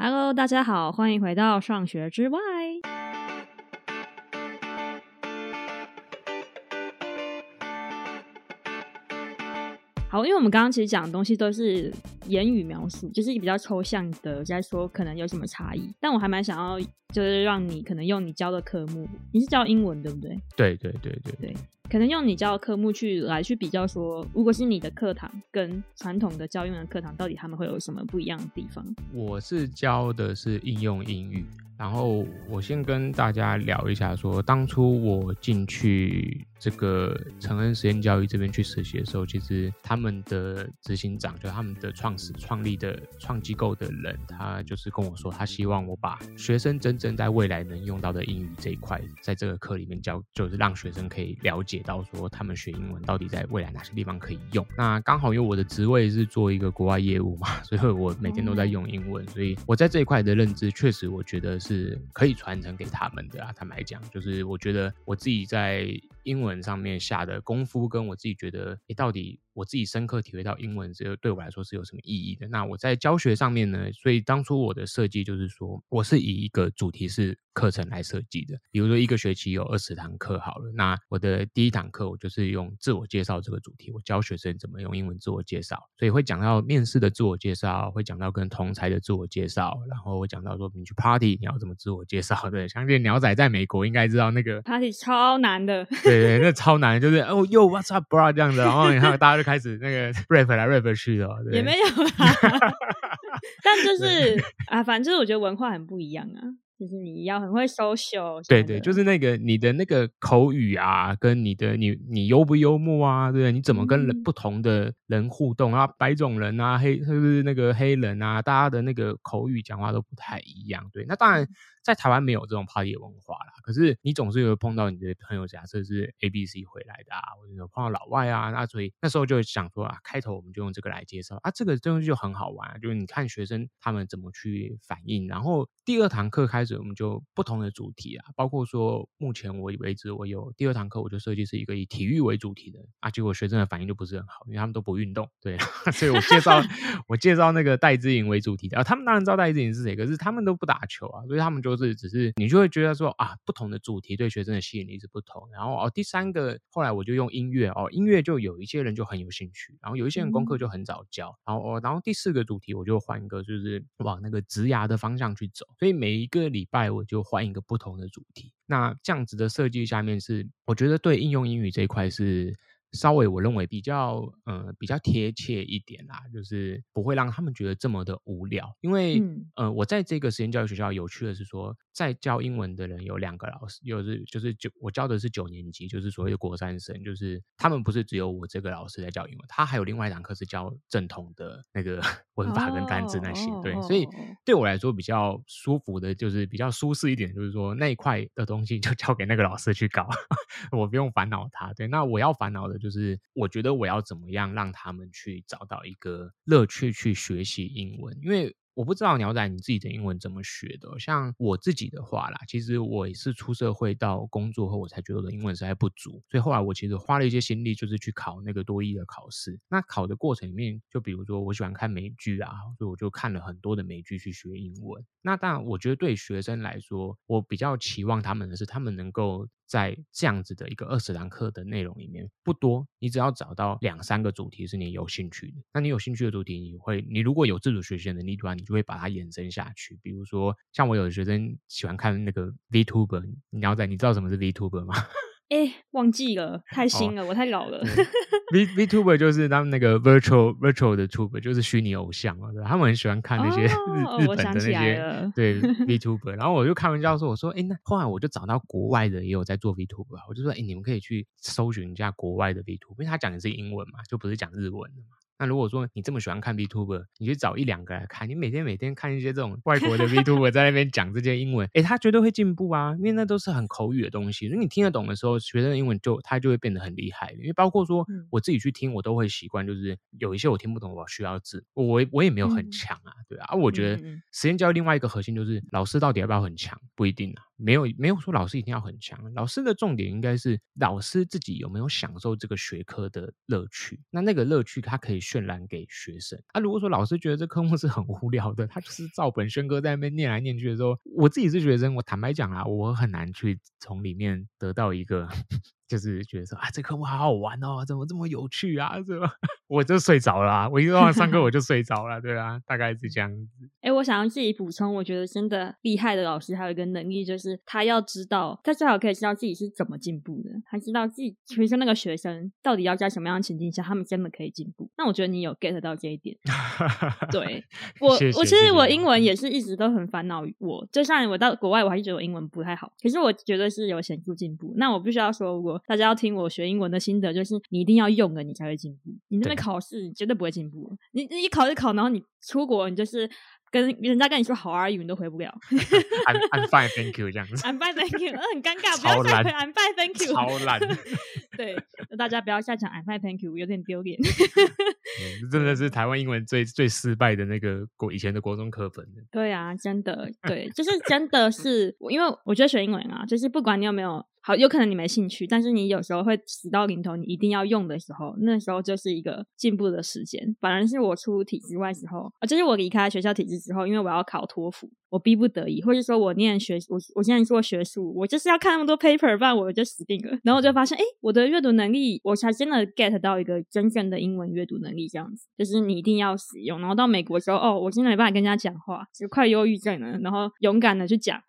Hello，大家好，欢迎回到上学之外。好，因为我们刚刚其实讲的东西都是言语描述，就是比较抽象的在说可能有什么差异。但我还蛮想要，就是让你可能用你教的科目，你是教英文对不对？对对对对对。可能用你教的科目去来去比较说，如果是你的课堂跟传统的教英文的课堂，到底他们会有什么不一样的地方？我是教的是应用英语，然后我先跟大家聊一下说，当初我进去这个成恩实验教育这边去实习的时候，其实他们的执行长就他们的创始创立的创机构的人，他就是跟我说，他希望我把学生真正在未来能用到的英语这一块，在这个课里面教，就是让学生可以了解。到说他们学英文到底在未来哪些地方可以用？那刚好因为我的职位是做一个国外业务嘛，所以我每天都在用英文，所以我在这一块的认知确实我觉得是可以传承给他们的啊。坦白讲，就是我觉得我自己在英文上面下的功夫，跟我自己觉得，诶，到底我自己深刻体会到英文这个对我来说是有什么意义的？那我在教学上面呢，所以当初我的设计就是说，我是以一个主题式课程来设计的。比如说一个学期有二十堂课好了，那我的第一堂课我就是用自我介绍这个主题，我教学生怎么用英文自我介绍，所以会讲到面试的自我介绍，会讲到跟同才的自我介绍，然后会讲到说你去 party 你要怎么自我介绍。对，相信鸟仔在美国应该知道那个 party 超难的。对。对，那超难，就是哦哟，What's up, bro？这样子，然后你看大家就开始那个 rap 来 rap 去的，对，也没有啦，但就是啊，反正就是我觉得文化很不一样啊。就是你要很会 social，对对，就是那个你的那个口语啊，跟你的你你幽不幽默啊，对不对？你怎么跟人不同的人互动啊？白种人啊，黑是不是那个黑人啊？大家的那个口语讲话都不太一样，对。那当然。在台湾没有这种 party 文化啦，可是你总是有碰到你的朋友，假设是 A B C 回来的啊，或者有碰到老外啊，那所以那时候就想说啊，开头我们就用这个来介绍啊，这个东西就很好玩，就是你看学生他们怎么去反应，然后第二堂课开始我们就不同的主题啊，包括说目前我为止我有第二堂课我就设计是一个以体育为主题的啊，结果学生的反应就不是很好，因为他们都不运动，对，所以我介绍 我介绍那个戴志颖为主题的啊，他们当然知道戴志颖是谁，可是他们都不打球啊，所以他们就是只是你就会觉得说啊，不同的主题对学生的吸引力是不同。然后哦，第三个后来我就用音乐哦，音乐就有一些人就很有兴趣，然后有一些人功课就很早教。然后哦，然后第四个主题我就换一个，就是往那个职涯的方向去走。所以每一个礼拜我就换一个不同的主题。那这样子的设计下面是，我觉得对应用英语这一块是。稍微我认为比较呃比较贴切一点啦，就是不会让他们觉得这么的无聊。因为、嗯、呃我在这个实验教育学校有趣的是说，在教英文的人有两个老师，又是就是九我教的是九年级，就是所谓的国三生，就是他们不是只有我这个老师在教英文，他还有另外一堂课是教正统的那个文法跟单字那些。哦、对，所以对我来说比较舒服的就是比较舒适一点，就是说那一块的东西就交给那个老师去搞，我不用烦恼他。对，那我要烦恼的。就是我觉得我要怎么样让他们去找到一个乐趣去学习英文，因为。我不知道鸟仔你自己的英文怎么学的？像我自己的话啦，其实我也是出社会到工作后，我才觉得我的英文实在不足，所以后来我其实花了一些心力，就是去考那个多益的考试。那考的过程里面，就比如说我喜欢看美剧啊，所以我就看了很多的美剧去学英文。那当然，我觉得对学生来说，我比较期望他们的是，他们能够在这样子的一个二十堂课的内容里面，不多，你只要找到两三个主题是你有兴趣的。那你有兴趣的主题，你会，你如果有自主学习的能力的话，你就会把它延伸下去，比如说像我有的学生喜欢看那个 VTuber，鸟仔，你知道什么是 VTuber 吗？哎、欸，忘记了，太新了，哦、我太老了。V VTuber 就是他们那个 virtual virtual 的 tuber，就是虚拟偶像嘛，对吧？他们很喜欢看那些日、哦、日本的那些对 VTuber。然后我就开玩笑说，我说，哎、欸，那后来我就找到国外的也有在做 VTuber，我就说，哎、欸，你们可以去搜寻一下国外的 VTuber，因为他讲的是英文嘛，就不是讲日文的嘛。那如果说你这么喜欢看 VTuber，你就找一两个来看。你每天每天看一些这种外国的 VTuber 在那边讲这些英文，诶，他绝对会进步啊，因为那都是很口语的东西。你听得懂的时候，学生的英文就他就会变得很厉害。因为包括说我自己去听，我都会习惯，就是有一些我听不懂，我需要字，我我也没有很强啊，对啊。啊，我觉得实验教育另外一个核心就是老师到底要不要很强，不一定啊。没有没有说老师一定要很强，老师的重点应该是老师自己有没有享受这个学科的乐趣。那那个乐趣他可以渲染给学生。啊，如果说老师觉得这科目是很无聊的，他就是照本宣科在那边念来念去的时候，我自己是学生，我坦白讲啊，我很难去从里面得到一个。就是觉得说啊，这科目好好玩哦，怎么这么有趣啊？是吧？我就睡着了啊，我一 上完上课我就睡着了，对啊，大概是这样子。哎、欸，我想要自己补充，我觉得真的厉害的老师还有一个能力，就是他要知道，他最好可以知道自己是怎么进步的，他知道自己，比如说那个学生到底要在什么样的情境下，他们真的可以进步。那我觉得你有 get 到这一点。对 我，谢谢我其实我英文也是一直都很烦恼。我就像我到国外，我还是觉得我英文不太好，可是我觉得是有显著进步。那我必须要说我。大家要听我学英文的心得，就是你一定要用了，你才会进步。你那边考试绝对不会进步。你你一考一考，然后你出国，你就是跟人家跟你说 How are you，你都回不了。I'm I'm fine, thank you 这样子。I'm fine, thank you，很尴尬，不要再回 I'm fine, thank you。超烂。对，大家不要下讲 I'm fine, thank you，有点丢脸。嗯、真的是台湾英文最最失败的那个国以前的国中课本。对啊，真的，对，就是真的是，因为我觉得学英文啊，就是不管你有没有。好，有可能你没兴趣，但是你有时候会死到临头，你一定要用的时候，那时候就是一个进步的时间。反而是我出体制外时候，啊，就是我离开学校体制之后，因为我要考托福，我逼不得已，或者说我念学，我我现在做学术，我就是要看那么多 paper，不然我就死定了。然后我就发现，哎，我的阅读能力，我才真的 get 到一个真正的英文阅读能力，这样子，就是你一定要使用。然后到美国的时候，哦，我真的没办法跟人家讲话，就快忧郁症了，然后勇敢的去讲。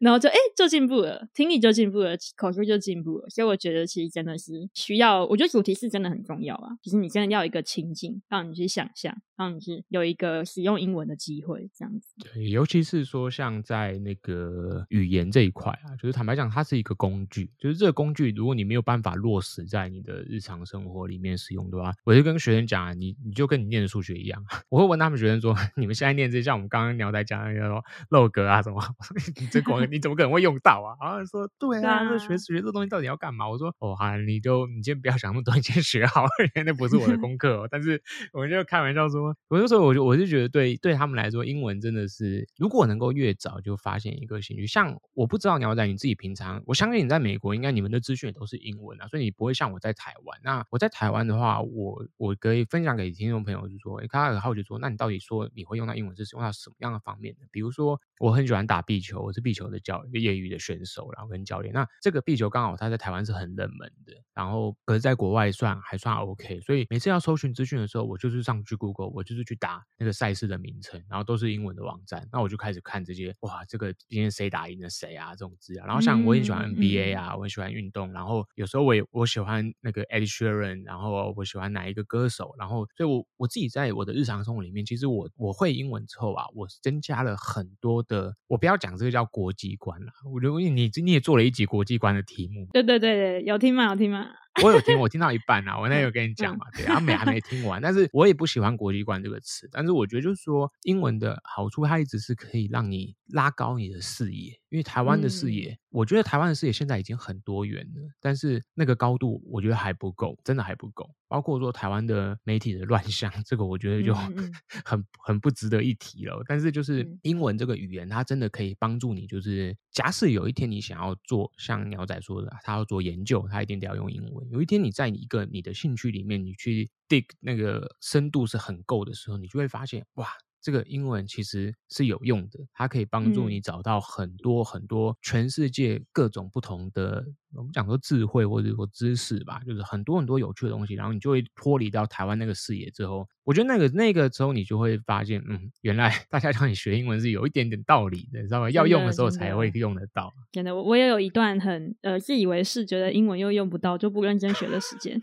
然后就哎，就进步了，听力就进步了，口说就进步了。所以我觉得其实真的是需要，我觉得主题是真的很重要啊。就是你真的要一个情境，让你去想象，让你是有一个使用英文的机会，这样子。对，尤其是说像在那个语言这一块啊，就是坦白讲，它是一个工具。就是这个工具，如果你没有办法落实在你的日常生活里面使用的话，我就跟学生讲啊，你你就跟你念的数学一样，我会问他们学生说，你们现在念这像我们刚刚聊在讲那个漏格啊什么，你这广。你怎么可能会用到啊？然后说对啊，这学学这东西到底要干嘛？我说哦，好，你就你先不要想那么多，你先学好，那不是我的功课哦。但是我就开玩笑说，我就说，我就我就觉得对对他们来说，英文真的是，如果能够越早就发现一个兴趣，像我不知道鸟仔你自己平常，我相信你在美国应该你们的资讯也都是英文啊，所以你不会像我在台湾。那我在台湾的话，我我可以分享给听众朋友，就说，他很好奇说，那你到底说你会用到英文是用到什么样的方面的？比如说，我很喜欢打壁球，我是壁球的教业余的选手，然后跟教练。那这个壁球刚好他在台湾是很冷门的，然后可是在国外算还算 OK。所以每次要搜寻资讯的时候，我就是上去 Google，我就是去打那个赛事的名称，然后都是英文的网站。那我就开始看这些，哇，这个今天谁打赢了谁啊？这种资料。然后像我很喜欢 NBA 啊，我很喜欢运动。然后有时候我也我喜欢那个 Ed Sheeran，然后我喜欢哪一个歌手。然后所以我我自己在我的日常生活里面，其实我我会英文之后啊，我增加了很多的。我不要讲这个叫国际观啦，我觉得你你也做了一集国际观的题目，对对对对，有听吗？有听吗？我有听，我听到一半啊，我那有跟你讲嘛，对，阿美还没听完，但是我也不喜欢国际观这个词，但是我觉得就是说，英文的好处，它一直是可以让你拉高你的视野，因为台湾的视野，嗯、我觉得台湾的视野现在已经很多元了，但是那个高度我觉得还不够，真的还不够。包括说台湾的媒体的乱象，这个我觉得就很、嗯嗯、很不值得一提了。但是就是英文这个语言，它真的可以帮助你，就是假使有一天你想要做像鸟仔说的，他要做研究，他一定得要用英文。有一天你在一个你的兴趣里面，你去 dig 那个深度是很够的时候，你就会发现哇。这个英文其实是有用的，它可以帮助你找到很多很多全世界各种不同的，我们讲说智慧或者说知识吧，就是很多很多有趣的东西，然后你就会脱离到台湾那个视野之后。我觉得那个那个时候，你就会发现，嗯，原来 大家叫你学英文是有一点点道理的，你知道吗？要用的时候才会用得到。真的，我我也有一段很呃自以为是，觉得英文又用不到就不认真学的时间，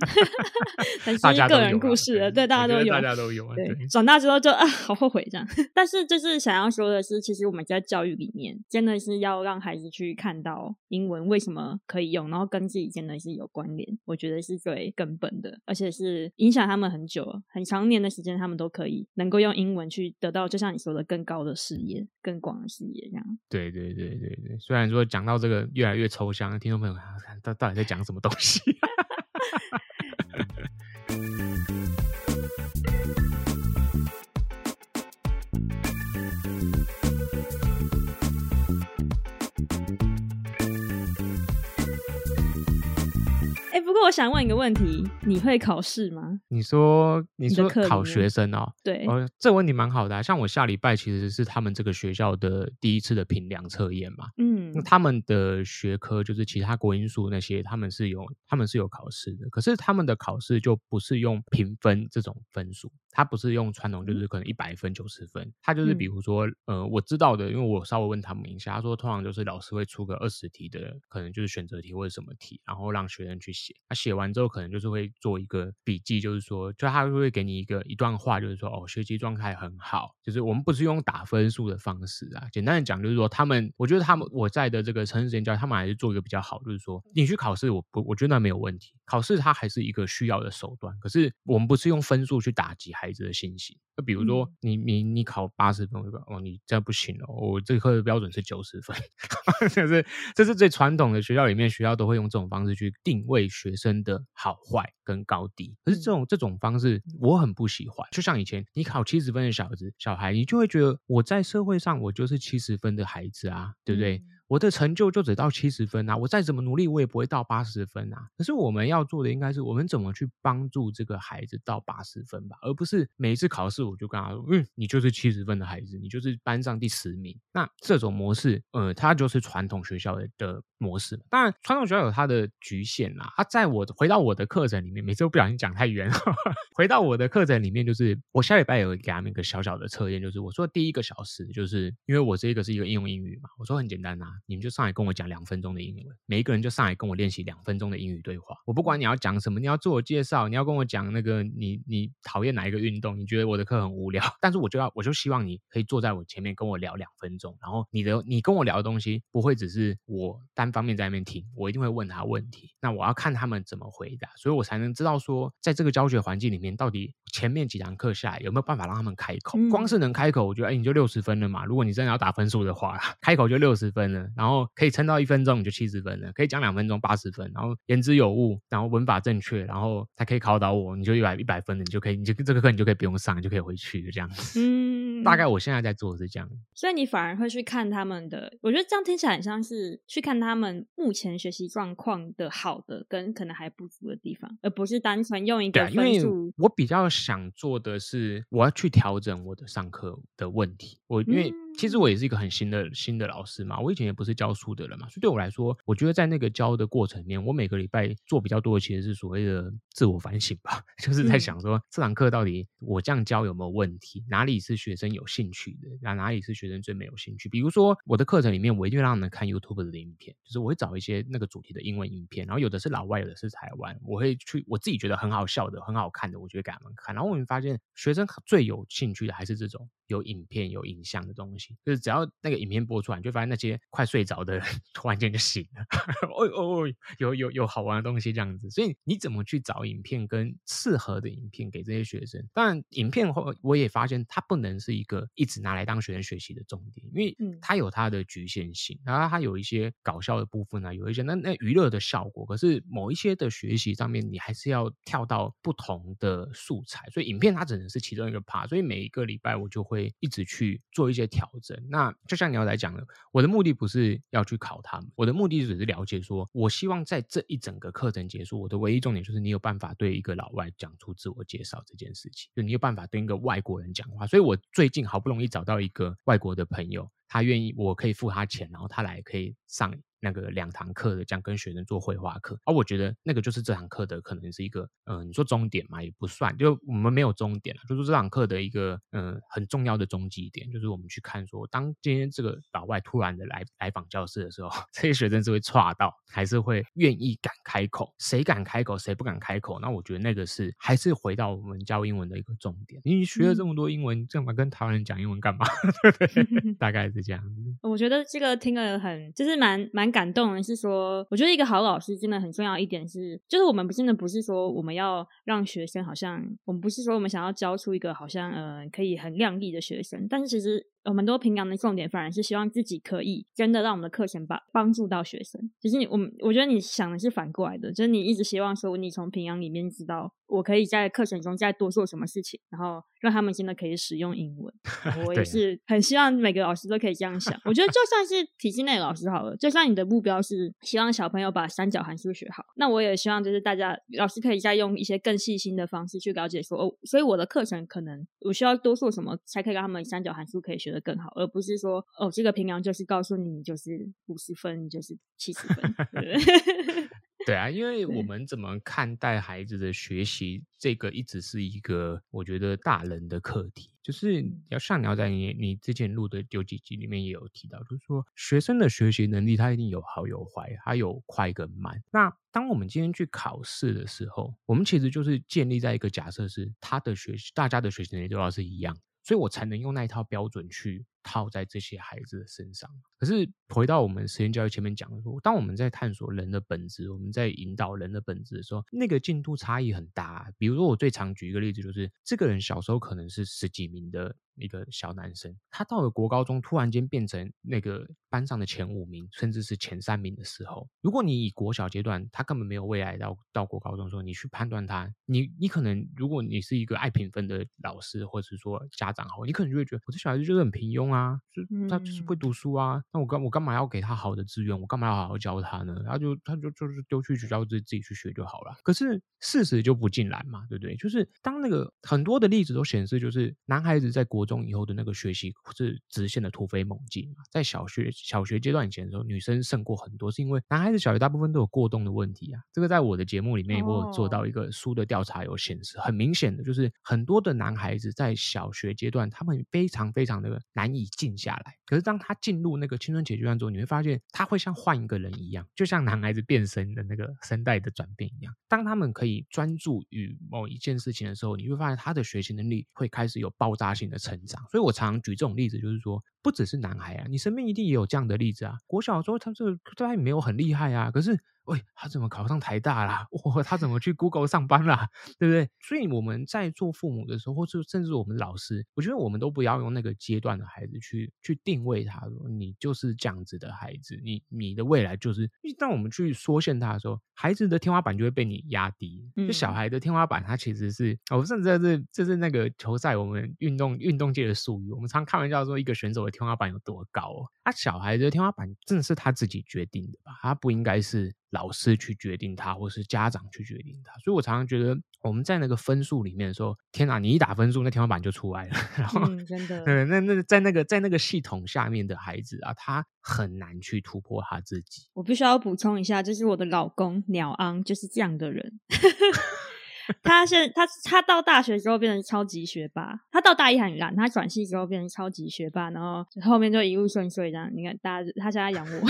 很是个人故事的，对，大家都有，大家都有。对，长大之后就啊，好后悔这样。但是就是想要说的是，其实我们在教育里面，真的是要让孩子去看到英文为什么可以用，然后跟自己真的是有关联，我觉得是最根本的，而且是影响他们很久、很长年的。时间，他们都可以能够用英文去得到，就像你说的，更高的视野、更广的视野这样。对对对对对，虽然说讲到这个越来越抽象，听众朋友看到到底在讲什么东西？过我想问一个问题，你会考试吗？你说，你说考学生哦？对，哦，这个问题蛮好的啊。像我下礼拜其实是他们这个学校的第一次的评量测验嘛。嗯，那他们的学科就是其他国英数那些，他们是有他们是有考试的，可是他们的考试就不是用评分这种分数。他不是用传统，就是可能一百分、九十分，他就是比如说，呃，我知道的，因为我稍微问他们一下，他说通常就是老师会出个二十题的，可能就是选择题或者什么题，然后让学生去写。他写完之后，可能就是会做一个笔记，就是说，就他会给你一个一段话，就是说，哦，学习状态很好。就是我们不是用打分数的方式啊，简单的讲，就是说他们，我觉得他们我在的这个城市实验教育，他们还是做一个比较好，就是说你去考试，我不，我觉得那没有问题，考试它还是一个需要的手段，可是我们不是用分数去打击孩子的信心。就比如说你，你你你考八十分，哦，你这样不行哦，我这科的标准是九十分，这是这是最传统的学校里面，学校都会用这种方式去定位学生的好坏跟高低。可是这种这种方式我很不喜欢。就像以前你考七十分的小子小孩，你就会觉得我在社会上我就是七十分的孩子啊，对不对？我的成就就只到七十分啊，我再怎么努力，我也不会到八十分啊。可是我们要做的应该是，我们怎么去帮助这个孩子到八十分吧，而不是每一次考试我就跟他说，嗯，你就是七十分的孩子，你就是班上第十名。那这种模式，呃，它就是传统学校的的模式。当然，传统学校有它的局限啦。啊，在我回到我的课程里面，每次都不小心讲太远。回到我的课程里面，就是我下礼拜有给他们一个小小的测验，就是我说第一个小时，就是因为我这个是一个应用英语嘛，我说很简单呐、啊。你们就上来跟我讲两分钟的英文，每一个人就上来跟我练习两分钟的英语对话。我不管你要讲什么，你要自我介绍，你要跟我讲那个你你讨厌哪一个运动，你觉得我的课很无聊，但是我就要我就希望你可以坐在我前面跟我聊两分钟，然后你的你跟我聊的东西不会只是我单方面在那边听，我一定会问他问题，那我要看他们怎么回答，所以我才能知道说在这个教学环境里面到底前面几堂课下来有没有办法让他们开口。光是能开口，我觉得哎你就六十分了嘛。如果你真的要打分数的话，开口就六十分了，然后。可以撑到一分钟你就七十分了，可以讲两分钟八十分，然后言之有物，然后文法正确，然后才可以考倒我，你就一百一百分了，你就可以，你就这个课你就可以不用上，你就可以回去就这样子。嗯，大概我现在在做的是这样。所以你反而会去看他们的，我觉得这样听起来很像是去看他们目前学习状况的好的跟可能还不足的地方，而不是单纯用一个分数。对，因为我比较想做的是，我要去调整我的上课的问题。我因为。其实我也是一个很新的新的老师嘛，我以前也不是教书的人嘛，所以对我来说，我觉得在那个教的过程里面，我每个礼拜做比较多的其实是所谓的自我反省吧，就是在想说这堂课到底我这样教有没有问题，哪里是学生有兴趣的，那哪里是学生最没有兴趣。比如说我的课程里面，我一定会让他们看 YouTube 的影片，就是我会找一些那个主题的英文影片，然后有的是老外，有的是台湾，我会去我自己觉得很好笑的、很好看的，我就会给他们看。然后我们发现学生最有兴趣的还是这种有影片、有影像的东西。就是只要那个影片播出来，你就发现那些快睡着的人 突然间就醒了，哦哦哦，有有有好玩的东西这样子。所以你怎么去找影片跟适合的影片给这些学生？当然，影片后我也发现它不能是一个一直拿来当学生学习的重点，因为它有它的局限性。然后它有一些搞笑的部分啊，有一些那那娱乐的效果。可是某一些的学习上面，你还是要跳到不同的素材。所以影片它只能是其中一个 part。所以每一个礼拜我就会一直去做一些调整。那就像你要来讲的，我的目的不是要去考他们，我的目的只是了解说，我希望在这一整个课程结束，我的唯一重点就是你有办法法对一个老外讲出自我介绍这件事情，就你有办法对一个外国人讲话。所以我最近好不容易找到一个外国的朋友，他愿意，我可以付他钱，然后他来可以上。那个两堂课的这样跟学生做绘画课，而、啊、我觉得那个就是这堂课的可能是一个，嗯、呃，你说终点嘛，也不算，就我们没有终点了，就是这堂课的一个，嗯、呃，很重要的终极点，就是我们去看说，当今天这个老外突然的来来访教室的时候，这些学生是会岔到，还是会愿意敢开口？谁敢开口，谁不敢开口？那我觉得那个是还是回到我们教英文的一个重点。你学了这么多英文，干嘛跟台湾人讲英文干嘛？对不对？大概是这样。我觉得这个听了很，就是蛮蛮。感动的是说，我觉得一个好老师真的很重要一点是，就是我们不真的不是说我们要让学生好像，我们不是说我们想要教出一个好像呃可以很亮丽的学生，但是其实。我们多评量的重点反而是希望自己可以真的让我们的课程帮帮助到学生。其实你我们我觉得你想的是反过来的，就是你一直希望说你从评量里面知道我可以在课程中再多做什么事情，然后让他们真的可以使用英文。我也是很希望每个老师都可以这样想。我觉得就算是体制内的老师好了，就算你的目标是希望小朋友把三角函数学好，那我也希望就是大家老师可以再用一些更细心的方式去了解说哦，所以我的课程可能我需要多做什么才可以让他们三角函数可以学得更好，而不是说哦，这个平量就是告诉你就是五十分就是七十分。对对啊，因为我们怎么看待孩子的学习，这个一直是一个我觉得大人的课题。就是要像你要在你你之前录的有几集里面也有提到，就是说学生的学习能力他一定有好有坏，他有快跟慢。那当我们今天去考试的时候，我们其实就是建立在一个假设是他的学习，大家的学习能力都要是一样，所以我才能用那一套标准去套在这些孩子的身上。可是回到我们实验教育前面讲的说，当我们在探索人的本质，我们在引导人的本质的时候，那个进度差异很大。比如说，我最常举一个例子，就是这个人小时候可能是十几名的一个小男生，他到了国高中，突然间变成那个班上的前五名，甚至是前三名的时候，如果你以国小阶段，他根本没有未来到到国高中的时候，你去判断他，你你可能，如果你是一个爱评分的老师，或者是说家长好，你可能就会觉得我这小孩子就是很平庸啊，就他就是会读书啊。那我干我干嘛要给他好的资源？我干嘛要好好教他呢？他就他就就是丢去学校自自己去学就好了。可是事实就不尽然嘛，对不对？就是当那个很多的例子都显示，就是男孩子在国中以后的那个学习是直线的突飞猛进嘛。在小学小学阶段以前的时候，女生胜过很多，是因为男孩子小学大部分都有过动的问题啊。这个在我的节目里面，我有做到一个书的调查，有显示很明显的，就是很多的男孩子在小学阶段，他们非常非常的难以静下来。可是当他进入那个青春期阶段之后，你会发现他会像换一个人一样，就像男孩子变声的那个声带的转变一样。当他们可以专注于某一件事情的时候，你会发现他的学习能力会开始有爆炸性的成长。所以我常常举这种例子，就是说，不只是男孩啊，你身边一定也有这样的例子啊。国小的时候他这个他也没有很厉害啊，可是。喂，他怎么考上台大啦？哇，他怎么去 Google 上班啦？对不对？所以我们在做父母的时候，或者甚至我们老师，我觉得我们都不要用那个阶段的孩子去去定位他，说你就是这样子的孩子，你你的未来就是。当我们去缩限他的时候，孩子的天花板就会被你压低。就小孩的天花板，他其实是，我、甚至在这是这是那个球赛，我们运动运动界的术语，我们常开玩笑说，一个选手的天花板有多高哦？他小孩的天花板真的是他自己决定的吧？他不应该是。老师去决定他，或是家长去决定他，所以我常常觉得我们在那个分数里面的时候，天哪！你一打分数，那天花板就出来了。然后，嗯、真的，对，那那在那个在那个系统下面的孩子啊，他很难去突破他自己。我必须要补充一下，就是我的老公鸟昂就是这样的人。他现他他到大学之后变成超级学霸，他到大一很烂，他转系之后变成超级学霸，然后后面就一路顺遂这样。你看，大家他现在养我，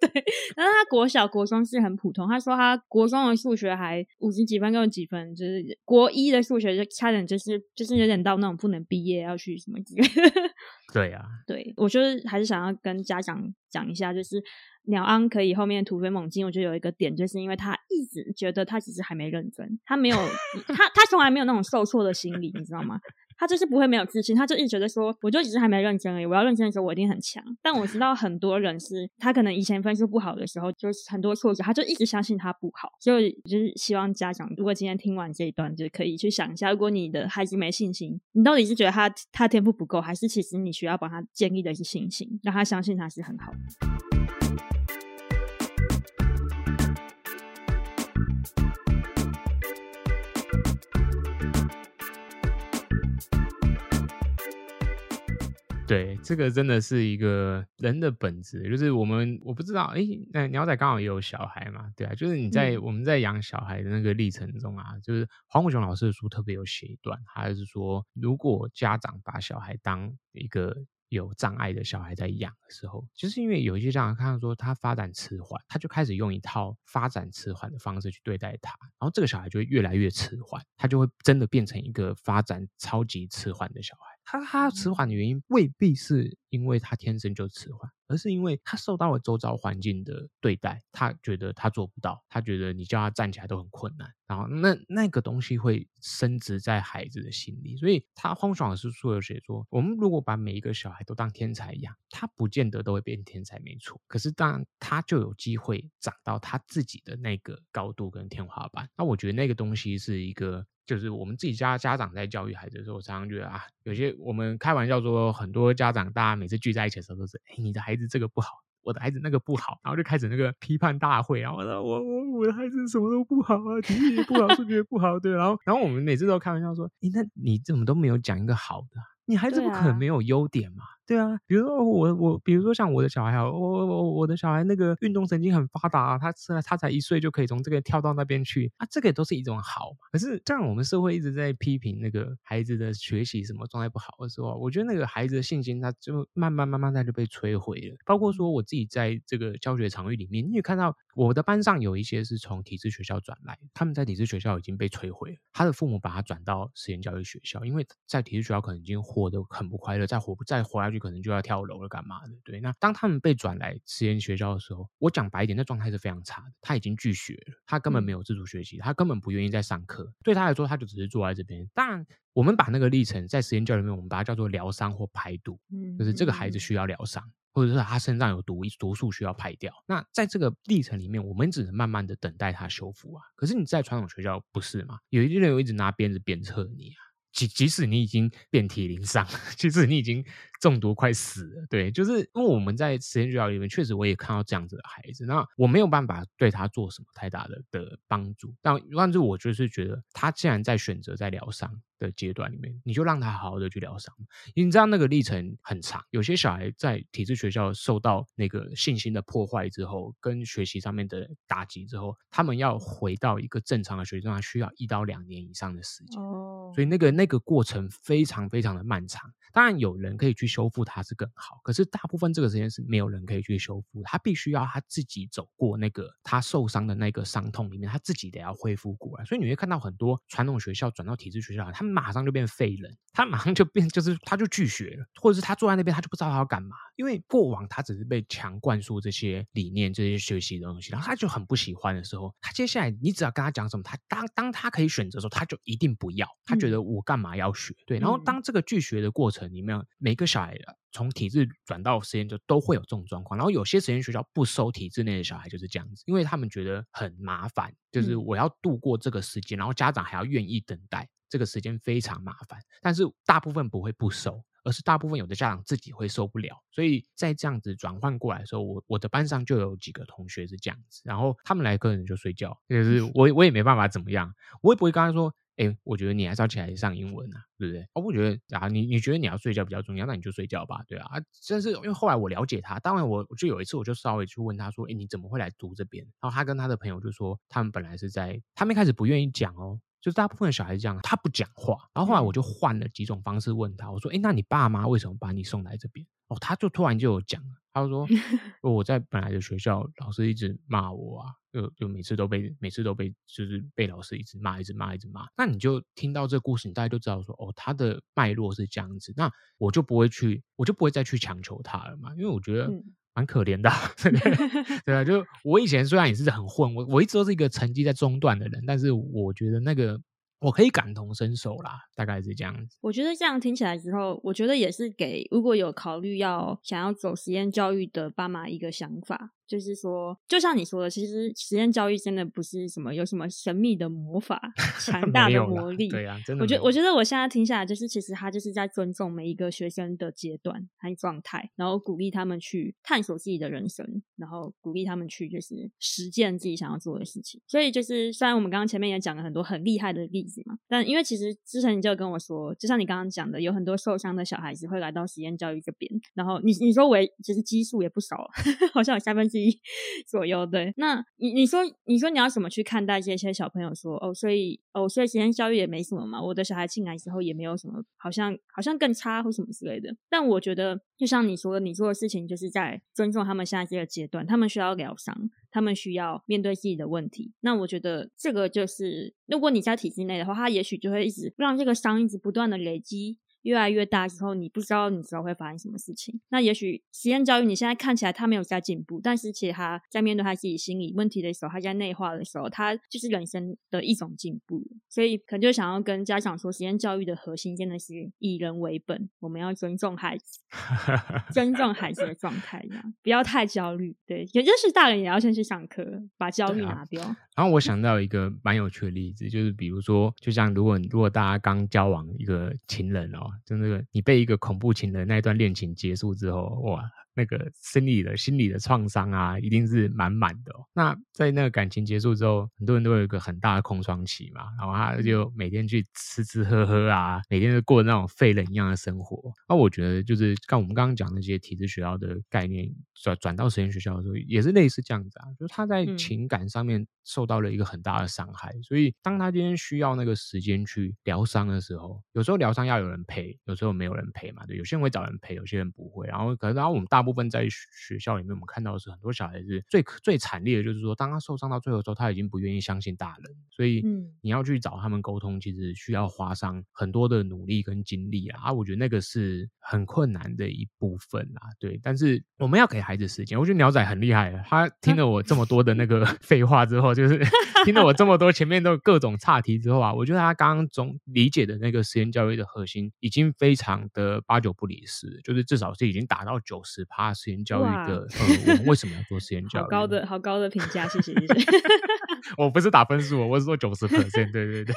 对。但是他国小国中是很普通，他说他国中的数学还五十几分，跟几分，就是国一的数学就差点就是就是有点到那种不能毕业要去什么之类的。对啊，对，我就是还是想要跟家长讲一下，就是。鸟安可以后面突飞猛进，我觉得有一个点，就是因为他一直觉得他其实还没认真，他没有，他他从来没有那种受挫的心理，你知道吗？他就是不会没有自信，他就一直觉得说，我就只是还没认真而已，我要认真的时候我一定很强。但我知道很多人是，他可能以前分数不好的时候，就是很多挫折，他就一直相信他不好。所以就是希望家长，如果今天听完这一段，就可以去想一下，如果你的孩子没信心，你到底是觉得他他天赋不够，还是其实你需要帮他建立的是信心，让他相信他是很好的。对，这个真的是一个人的本质，就是我们我不知道，哎，那鸟仔刚好也有小孩嘛，对啊，就是你在、嗯、我们在养小孩的那个历程中啊，就是黄国雄老师的书特别有写一段，他就是说，如果家长把小孩当一个有障碍的小孩在养的时候，就是因为有一些家长看到说他发展迟缓，他就开始用一套发展迟缓的方式去对待他，然后这个小孩就会越来越迟缓，他就会真的变成一个发展超级迟缓的小孩。他他迟缓的原因未必是因为他天生就迟缓，而是因为他受到了周遭环境的对待，他觉得他做不到，他觉得你叫他站起来都很困难，然后那那个东西会深植在孩子的心里，所以他荒爽的是说有写说，我们如果把每一个小孩都当天才一样，他不见得都会变天才，没错，可是当然他就有机会长到他自己的那个高度跟天花板，那我觉得那个东西是一个。就是我们自己家家长在教育孩子的时候，我常常觉得啊，有些我们开玩笑说，很多家长大家每次聚在一起的时候都是，哎，你的孩子这个不好，我的孩子那个不好，然后就开始那个批判大会，然后我我我我的孩子什么都不好啊，体育也不好，数学也不好，对，然后然后我们每次都开玩笑说，哎，那你怎么都没有讲一个好的？你孩子不可能没有优点嘛？对啊，比如说我我，比如说像我的小孩啊，我我我的小孩那个运动神经很发达啊，他他才一岁就可以从这个跳到那边去啊，这个也都是一种好。可是这样我们社会一直在批评那个孩子的学习什么状态不好的时候，我觉得那个孩子的信心他就慢慢慢慢他就被摧毁了。包括说我自己在这个教学场域里面，你也看到我的班上有一些是从体制学校转来，他们在体制学校已经被摧毁了，他的父母把他转到实验教育学校，因为在体制学校可能已经活得很不快乐，再活不再活下去可能就要跳楼。了干嘛的？对，那当他们被转来实验学校的时候，我讲白一点，那状态是非常差的。他已经拒学了，他根本没有自主学习，他根本不愿意再上课。对他来说，他就只是坐在这边。当然，我们把那个历程在实验教育里面，我们把它叫做疗伤或排毒。嗯，就是这个孩子需要疗伤，或者是他身上有毒毒素需要排掉。那在这个历程里面，我们只能慢慢的等待他修复啊。可是你在传统学校不是嘛？有一些人有一直拿鞭子鞭策你啊。即即使你已经遍体鳞伤，即使你已经中毒快死了，对，就是因为我们在实验学校里面，确实我也看到这样子的孩子，那我没有办法对他做什么太大的的帮助，但但是我就是觉得他既然在选择在疗伤的阶段里面，你就让他好好的去疗伤，因为你知道那个历程很长，有些小孩在体制学校受到那个信心的破坏之后，跟学习上面的打击之后，他们要回到一个正常的学习状态，需要一到两年以上的时间，哦，所以那个那个过程非常非常的漫长。当然有人可以去修复它是更好，可是大部分这个时间是没有人可以去修复，他必须要他自己走过那个他受伤的那个伤痛里面，他自己得要恢复过来。所以你会看到很多传统学校转到体制学校，他马上就变废人，他马上就变就是他就拒学了，或者是他坐在那边他就不知道他要干嘛，因为过往他只是被强灌输这些理念、这些学习的东西，然后他就很不喜欢的时候，他接下来你只要跟他讲什么，他当当他可以选择的时候，他就一定不要，他觉得我干嘛要学？对，然后当这个拒学的过程里面，每个小孩从体制转到实验就都会有这种状况，然后有些实验学校不收体制内的小孩就是这样子，因为他们觉得很麻烦，就是我要度过这个时间，然后家长还要愿意等待。这个时间非常麻烦，但是大部分不会不收，而是大部分有的家长自己会受不了。所以在这样子转换过来的时候，我我的班上就有几个同学是这样子，然后他们来课人就睡觉，就是我我也没办法怎么样，我也不会跟他说，哎，我觉得你还是要起来上英文啊，对不对？哦，我觉得啊，你你觉得你要睡觉比较重要，那你就睡觉吧，对啊。但是因为后来我了解他，当然我就有一次我就稍微去问他说，哎，你怎么会来读这边？然后他跟他的朋友就说，他们本来是在，他们一开始不愿意讲哦。就是大部分的小孩是这样，他不讲话。然后后来我就换了几种方式问他，我说：“哎，那你爸妈为什么把你送来这边？”哦，他就突然就有讲了，他就说：“我在本来的学校，老师一直骂我啊，就就每次都被每次都被就是被老师一直骂，一直骂，一直骂。那你就听到这个故事，你大概就知道说，哦，他的脉络是这样子。那我就不会去，我就不会再去强求他了嘛，因为我觉得。”蛮可怜的，对 对啊，就我以前虽然也是很混，我我一直都是一个成绩在中段的人，但是我觉得那个我可以感同身受啦，大概是这样子。我觉得这样听起来之后，我觉得也是给如果有考虑要想要走实验教育的爸妈一个想法。就是说，就像你说的，其实实验教育真的不是什么有什么神秘的魔法、强大的魔力。对啊，真的。我觉得，我觉得我现在听下来，就是其实他就是在尊重每一个学生的阶段和状态，然后鼓励他们去探索自己的人生，然后鼓励他们去就是实践自己想要做的事情。所以，就是虽然我们刚刚前面也讲了很多很厉害的例子嘛，但因为其实之前你就跟我说，就像你刚刚讲的，有很多受伤的小孩子会来到实验教育这边，然后你你说我其实基数也不少，好像有三分之一 左右，对。那你你说你说你要怎么去看待这些小朋友说哦，所以哦，所以实验教育也没什么嘛。我的小孩进来之后也没有什么，好像好像更差或什么之类的。但我觉得，就像你说，你做的事情就是在尊重他们现在这个阶段，他们需要疗伤，他们需要面对自己的问题。那我觉得这个就是，如果你在体制内的话，他也许就会一直让这个伤一直不断的累积。越来越大之后，你不知道你之后会发生什么事情。那也许实验教育你现在看起来他没有在进步，但是其实他在面对他自己心理问题的时候，他在内化的时候，他就是人生的一种进步。所以可能就想要跟家长说，实验教育的核心真的是以人为本，我们要尊重孩子，尊重孩子的状态，这样不要太焦虑。对，也就是大人也要先去上课，把焦虑拿掉。啊。然后我想到一个蛮有趣的例子，就是比如说，就像如果如果大家刚交往一个情人哦，就那个你被一个恐怖情人那一段恋情结束之后，哇。那个心理的心理的创伤啊，一定是满满的哦。那在那个感情结束之后，很多人都有一个很大的空窗期嘛，然后他就每天去吃吃喝喝啊，每天都过那种废人一样的生活。那我觉得就是像我们刚刚讲那些体制学校的概念，转转到实验学校的时候，也是类似这样子啊，就是他在情感上面受到了一个很大的伤害，所以当他今天需要那个时间去疗伤的时候，有时候疗伤要有人陪，有时候没有人陪嘛，对，有些人会找人陪，有些人不会。然后可能然后我们大部分在学校里面，我们看到的是很多小孩子最最惨烈的，就是说，当他受伤到最后的时候，他已经不愿意相信大人，所以，嗯，你要去找他们沟通，其实需要花上很多的努力跟精力啊。啊，我觉得那个是很困难的一部分啊。对，但是我们要给孩子时间。我觉得鸟仔很厉害，他听了我这么多的那个 废话之后，就是听了我这么多前面的各种岔题之后啊，我觉得他刚刚总理解的那个实验教育的核心，已经非常的八九不离十，就是至少是已经达到九十趴实验。教育的，嗯，我们为什么要做实验教育？好高的，好高的评价，谢谢谢谢。我不是打分数，我是说九十 percent，对对对。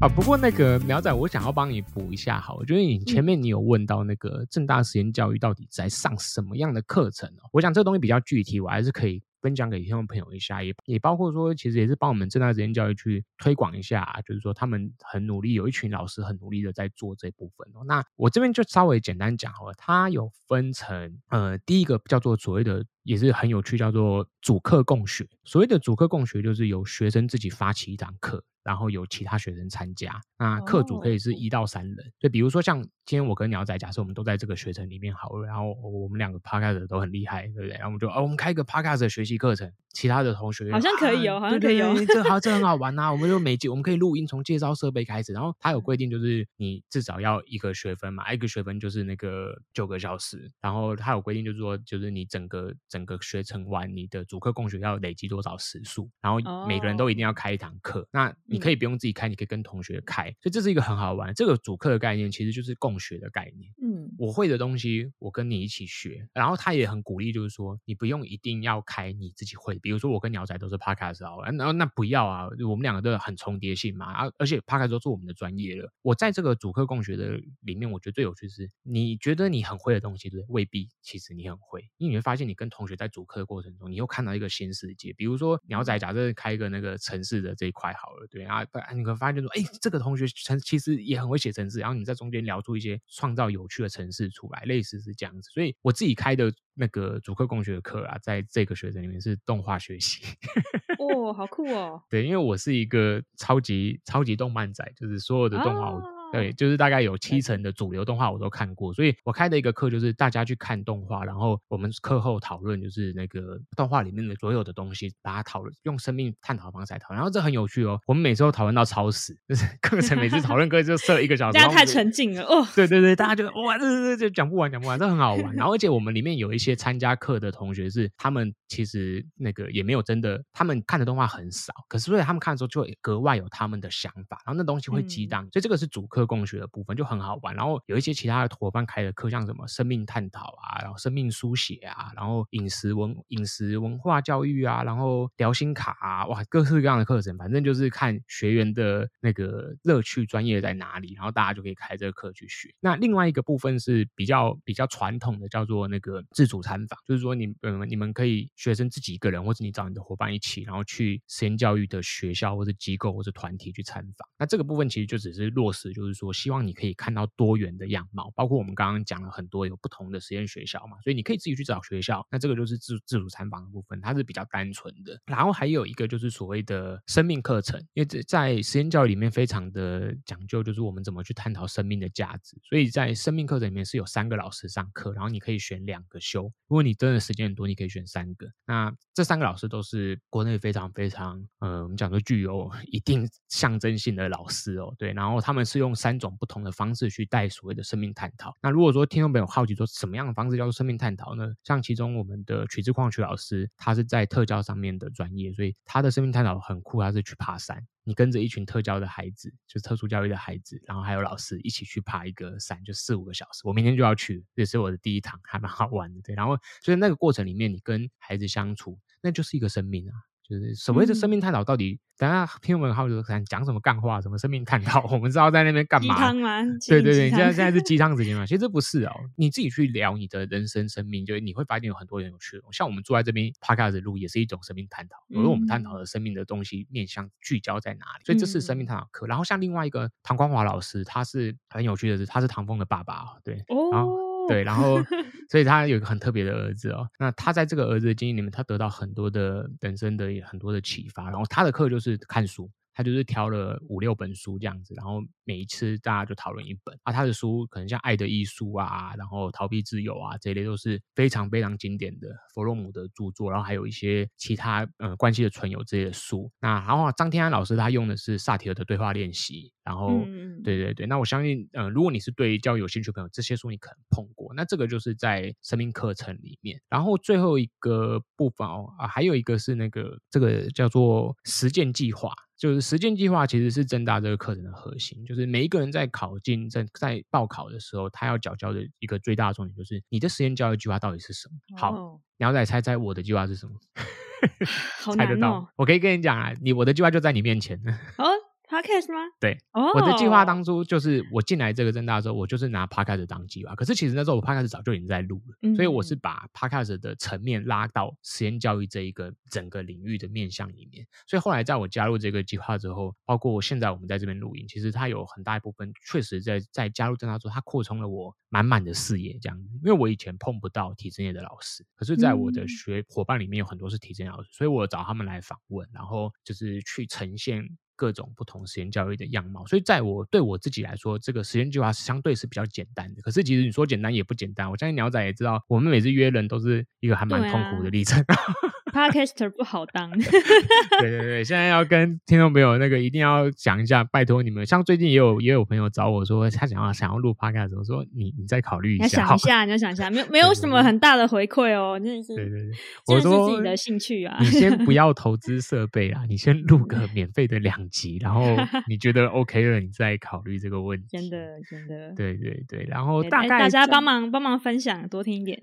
啊，不过那个苗仔，我想要帮你补一下，好，我觉得你前面你有问到那个正大实验教育到底在上什么样的课程哦？我想这个东西比较具体，我还是可以。分享给听众朋友一下，也也包括说，其实也是帮我们政大职业教育去推广一下，就是说他们很努力，有一群老师很努力的在做这部分。那我这边就稍微简单讲好了，它有分成，呃，第一个叫做所谓的，也是很有趣，叫做主课共学。所谓的主课共学，就是由学生自己发起一堂课。然后有其他学生参加，那课组可以是一到三人。就、oh. 比如说像今天我跟鸟仔，假设我们都在这个学程里面好了，然后我们两个 podcast 都很厉害，对不对？然后我们就哦，我们开一个 podcast 的学习课程，其他的同学好像可以哦，啊、好像可以哦，这好这很好玩呐、啊。我们就每集我们可以录音，从介绍设备开始。然后他有规定，就是你至少要一个学分嘛，一个学分就是那个九个小时。然后他有规定，就是说，就是你整个整个学程完，你的主课共学要累积多少时数，然后每个人都一定要开一堂课。Oh. 那你可以不用自己开。你可以跟同学开，所以这是一个很好玩。这个主课的概念其实就是共学的概念。嗯，我会的东西，我跟你一起学。然后他也很鼓励，就是说你不用一定要开你自己会。比如说我跟鸟仔都是 Podcast 啊，然后那不要啊，我们两个都很重叠性嘛。啊，而且 Podcast 都是我们的专业了。我在这个主客共学的里面，我觉得最有趣是，你觉得你很会的东西，对？未必其实你很会，因为你会发现你跟同学在主课的过程中，你又看到一个新世界。比如说鸟仔假设开一个那个城市的这一块好了，对啊，你可发现说，哎，这个同学程其实也很会写城市，然后你在中间聊出一些创造有趣的程式出来，类似是这样子。所以我自己开的那个主课共学的课啊，在这个学程里面是动画学习。哦，好酷哦！对，因为我是一个超级超级动漫仔，就是所有的动画。哦对，就是大概有七成的主流动画我都看过，所以我开的一个课就是大家去看动画，然后我们课后讨论，就是那个动画里面的所有的东西，把它讨论，用生命探讨的方式来讨论，然后这很有趣哦。我们每次都讨论到超时，就是课程每次讨论课就设一个小时，大家太沉浸了哦。对对对，大家就哇，这这这讲不完讲不完，这很好玩。然后而且我们里面有一些参加课的同学是，他们其实那个也没有真的，他们看的动画很少，可是所以他们看的时候就格外有他们的想法，然后那东西会激荡，嗯、所以这个是主课。共学的部分就很好玩，然后有一些其他的伙伴开的课，像什么生命探讨啊，然后生命书写啊，然后饮食文饮食文化教育啊，然后疗心卡啊，哇，各式各样的课程，反正就是看学员的那个乐趣专业在哪里，然后大家就可以开这个课去学。那另外一个部分是比较比较传统的，叫做那个自主参访，就是说你呃你们可以学生自己一个人，或者你找你的伙伴一起，然后去实验教育的学校或者机构或者团体去参访。那这个部分其实就只是落实，就是。是说，希望你可以看到多元的样貌，包括我们刚刚讲了很多有不同的实验学校嘛，所以你可以自己去找学校。那这个就是自自主参访的部分，它是比较单纯的。然后还有一个就是所谓的生命课程，因为在实验教育里面非常的讲究，就是我们怎么去探讨生命的价值。所以在生命课程里面是有三个老师上课，然后你可以选两个修。如果你真的时间很多，你可以选三个。那这三个老师都是国内非常非常，呃，我们讲说具有一定象征性的老师哦，对。然后他们是用三种不同的方式去带所谓的生命探讨。那如果说听众朋友好奇说什么样的方式叫做生命探讨呢？像其中我们的曲智鑛曲老师，他是在特教上面的专业，所以他的生命探讨很酷，他是去爬山。你跟着一群特教的孩子，就是特殊教育的孩子，然后还有老师一起去爬一个山，就四五个小时。我明天就要去，这是我的第一堂，还蛮好玩的。对，然后所以那个过程里面，你跟孩子相处，那就是一个生命啊。就是所谓的生命探讨，到底、嗯、等下听我们好友看讲什么干话，什么生命探讨，我们知道在那边干嘛？鸡汤吗？对对对，现在现在是鸡汤时间嘛？其实这不是哦，你自己去聊你的人生生命，就你会发现有很多很有趣的。像我们坐在这边 Podcast 录，也是一种生命探讨，因为我们探讨的生命的东西面向聚焦在哪里，所以这是生命探讨课。然后像另外一个唐光华老师，他是很有趣的是，他是唐峰的爸爸，对哦。对，然后，所以他有一个很特别的儿子哦。那他在这个儿子的经历里面，他得到很多的人生的很多的启发。然后他的课就是看书，他就是挑了五六本书这样子，然后每一次大家就讨论一本啊。他的书可能像《爱的艺术》啊，然后《逃避自由》啊这一类都是非常非常经典的弗洛姆的著作。然后还有一些其他呃关系的存有这些书。那然后张天安老师他用的是萨提尔的对话练习。然后，嗯、对对对，那我相信，嗯、呃，如果你是对教育有兴趣的朋友，这些书你可能碰过。那这个就是在生命课程里面。然后最后一个部分哦，啊，还有一个是那个这个叫做实践计划，就是实践计划其实是增大这个课程的核心，就是每一个人在考进在在报考的时候，他要缴交的一个最大的重点就是你的实验教育计划到底是什么？好，哦、你要再猜猜我的计划是什么？好 难哦、猜得到？我可以跟你讲啊，你我的计划就在你面前。哦 Podcast 吗？对，oh. 我的计划当初就是我进来这个政大的时候，我就是拿 Podcast 当计划。可是其实那时候我 Podcast 早就已经在录了，嗯、所以我是把 Podcast 的层面拉到实验教育这一个整个领域的面向里面。所以后来在我加入这个计划之后，包括现在我们在这边录音，其实它有很大一部分确实在在加入政大之后，它扩充了我满满的视野这样子。因为我以前碰不到体制内的老师，可是在我的学伙伴里面有很多是体制内老师，所以我找他们来访问，然后就是去呈现。各种不同实验教育的样貌，所以在我对我自己来说，这个实验计划是相对是比较简单的。可是其实你说简单也不简单，我相信鸟仔也知道，我们每次约人都是一个还蛮痛苦的历程。Podcaster 不好当，对对对，现在要跟听众朋友那个一定要讲一下，拜托你们。像最近也有也有朋友找我说，他想要想要录 Podcast，我说你你再考虑一下，想一下，你要想一下，没有 没有什么很大的回馈哦，真的是，对对对，我说自己的兴趣啊，你先不 要投资设备啊，你先录个免费的两集，然后 你觉得 OK 了，你再考虑这个问题。真的真的，对对对，然后大概大家帮忙帮忙分享，多听一点，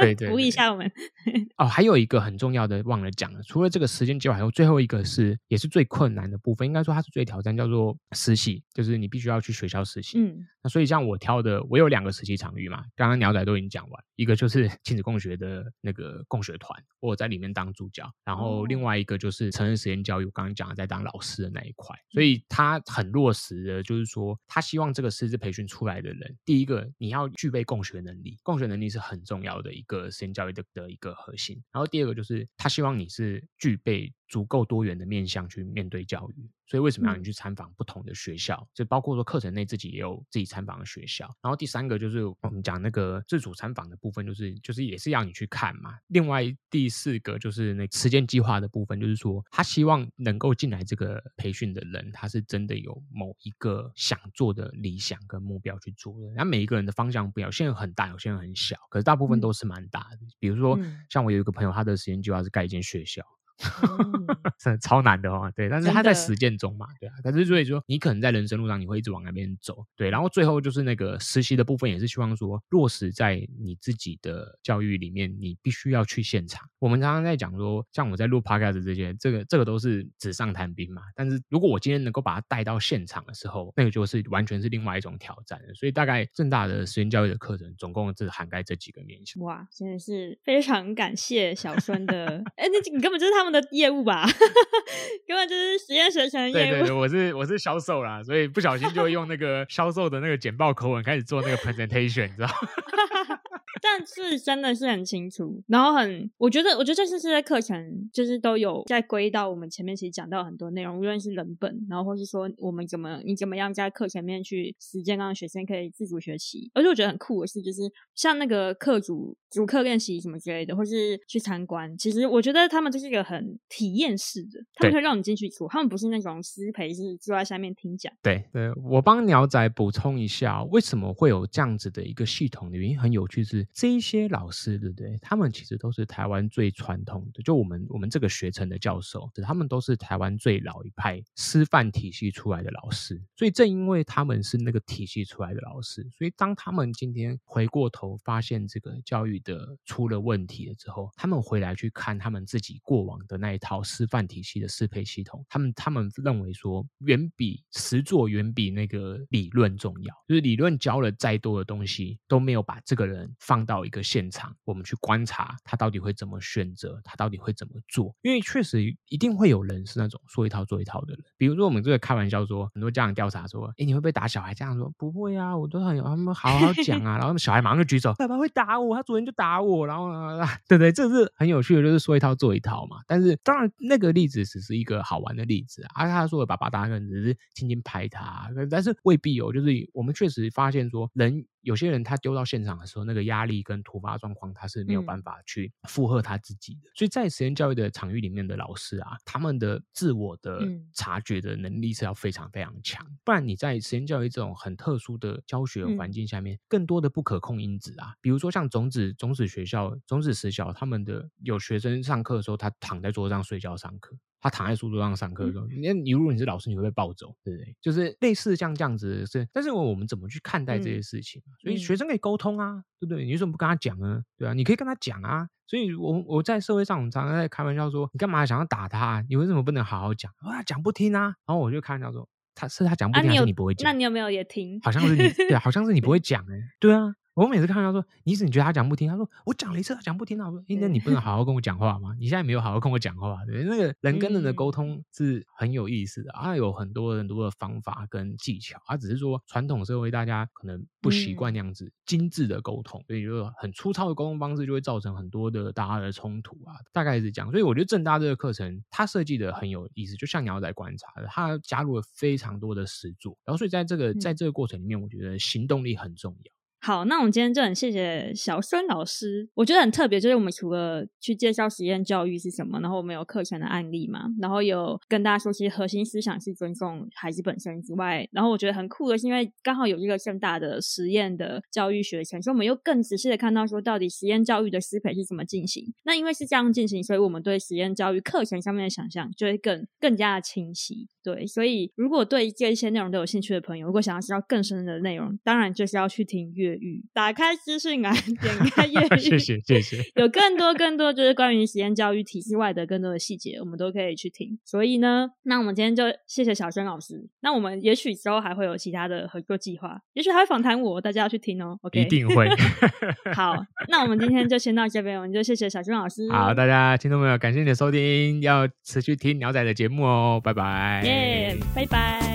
对 对，鼓励一下我们。哦，还有一个很重要的。忘了讲了，除了这个时间计划，还有最后一个是也是最困难的部分，应该说它是最挑战，叫做实习，就是你必须要去学校实习。嗯，那所以像我挑的，我有两个实习场域嘛，刚刚鸟仔都已经讲完，一个就是亲子共学的那个共学团，我在里面当助教，然后另外一个就是成人实验教育，我刚刚讲的在当老师的那那一块，所以他很落实的，就是说他希望这个师资培训出来的人，第一个你要具备共学能力，共学能力是很重要的一个实验教育的的一个核心，然后第二个就是。他希望你是具备足够多元的面向去面对教育，所以为什么要你去参访不同的学校？嗯、就包括说课程内自己也有自己参访的学校。然后第三个就是我们讲那个自主参访的部分，就是就是也是要你去看嘛。另外第四个就是那时间计划的部分，就是说他希望能够进来这个培训的人，他是真的有某一个想做的理想跟目标去做的。那每一个人的方向不一样，有些人很大，有些人很小，可是大部分都是蛮大的。比如说像我有一个朋友，他的时间计划是盖一间学校。是 超难的哦，对，但是他在实践中嘛，对啊，可是所以说你可能在人生路上你会一直往那边走，对，然后最后就是那个实习的部分也是希望说落实在你自己的教育里面，你必须要去现场。我们常常在讲说，像我在录 Podcast 这些，这个这个都是纸上谈兵嘛，但是如果我今天能够把它带到现场的时候，那个就是完全是另外一种挑战。所以大概正大的实验教育的课程总共是涵盖这几个面向。哇，真的是非常感谢小孙的，哎，那你根本就是他们。们的业务吧？根本就是实验学程的业务。对对对，我是我是销售啦，所以不小心就会用那个销售的那个简报口吻开始做那个 presentation，你知道吗？但是真的是很清楚，然后很，我觉得，我觉得这次这些课程就是都有在归到我们前面其实讲到很多内容，无论是人本，然后或是说我们怎么，你怎么样在课前面去实践，让学生可以自主学习。而且我觉得很酷的是，就是像那个课主主课练习什么之类的，或是去参观，其实我觉得他们就是一个很体验式的，他们会让你进去做，他们不是那种师培，是坐在下面听讲。对对，我帮鸟仔补充一下，为什么会有这样子的一个系统的原因很有趣，是这一些老师对不对？他们其实都是台湾最传统的，就我们我们这个学程的教授，他们都是台湾最老一派师范体系出来的老师。所以正因为他们是那个体系出来的老师，所以当他们今天回过头发现这个教育的出了问题了之后，他们回来去看他们自己过往的那一套师范体系的适配系统，他们他们认为说，远比实作远比那个理论重要，就是理论教了再多的东西，都没有把这个人放到一个现场，我们去观察他到底会怎么选择，他到底会怎么做，因为确实一定会有人是那种说一套做一套的人，比如说我们这个开玩笑说，很多家长调查说，哎，你会不会打小孩？家长说不会啊，我都很有他们好好讲啊，然后小孩马上就举手，爸爸会打我，他昨天就打我，然后啊，对对，这是很有趣的，就是说一套做一套嘛。但是当然那个例子只是一个好玩的例子啊，他说的爸爸打人只是轻轻拍他，但是未必有，就是我们确实发现说人。有些人他丢到现场的时候，那个压力跟突发状况，他是没有办法去负荷他自己的。嗯、所以在实验教育的场域里面的老师啊，他们的自我的察觉的能力是要非常非常强，不然你在实验教育这种很特殊的教学环境下面，更多的不可控因子啊，比如说像种子种子学校、种子实小，他们的有学生上课的时候，他躺在桌上睡觉上课。他躺在书桌上上课的时候，你、嗯、你如果你是老师，你会被抱走，对不对？就是类似像这样子的是，但是我们怎么去看待这些事情？嗯、所以学生可以沟通啊，对不对？你为什么不跟他讲呢？对啊，你可以跟他讲啊。所以我我在社会上，我们常常在开玩笑说，你干嘛想要打他？你为什么不能好好讲？啊，讲不听啊。然后我就开玩笑说，他是他讲不听，还是你不会讲？那你有没有也听？好像是你，对啊，好像是你不会讲哎、欸，对啊。我每次看到说，你是你觉得他讲不听？他说我讲了一次他讲不听，我说，那你不能 好好跟我讲话吗？你现在没有好好跟我讲话，对，那个人跟人的沟通是很有意思的，他有很多很多的方法跟技巧，他只是说传统社会大家可能不习惯那样子精致的沟通，所以就很粗糙的沟通方式就会造成很多的大家的冲突啊，大概是这样。所以我觉得正大这个课程它设计的很有意思，就像你要在观察的，它加入了非常多的实作，然后所以在这个在这个过程里面，我觉得行动力很重要。好，那我们今天就很谢谢小孙老师。我觉得很特别，就是我们除了去介绍实验教育是什么，然后我们有课程的案例嘛，然后有跟大家说，其实核心思想是尊重孩子本身之外，然后我觉得很酷的是，因为刚好有一个盛大的实验的教育学程，所以我们又更仔细的看到说，到底实验教育的师培是怎么进行。那因为是这样进行，所以我们对实验教育课程上面的想象就会更更加的清晰。对，所以如果对这一些内容都有兴趣的朋友，如果想要知道更深的内容，当然就是要去听打开资讯栏，点开越育，谢谢谢谢，有更多更多就是关于实验教育体系外的更多的细节，我们都可以去听。所以呢，那我们今天就谢谢小轩老师。那我们也许之后还会有其他的合作计划，也许还会访谈我，大家要去听哦。OK，一定会。好，那我们今天就先到这边，我们就谢谢小轩老师。好，大家听众朋友，感谢你的收听，要持续听鸟仔的节目哦，拜拜。耶，拜拜。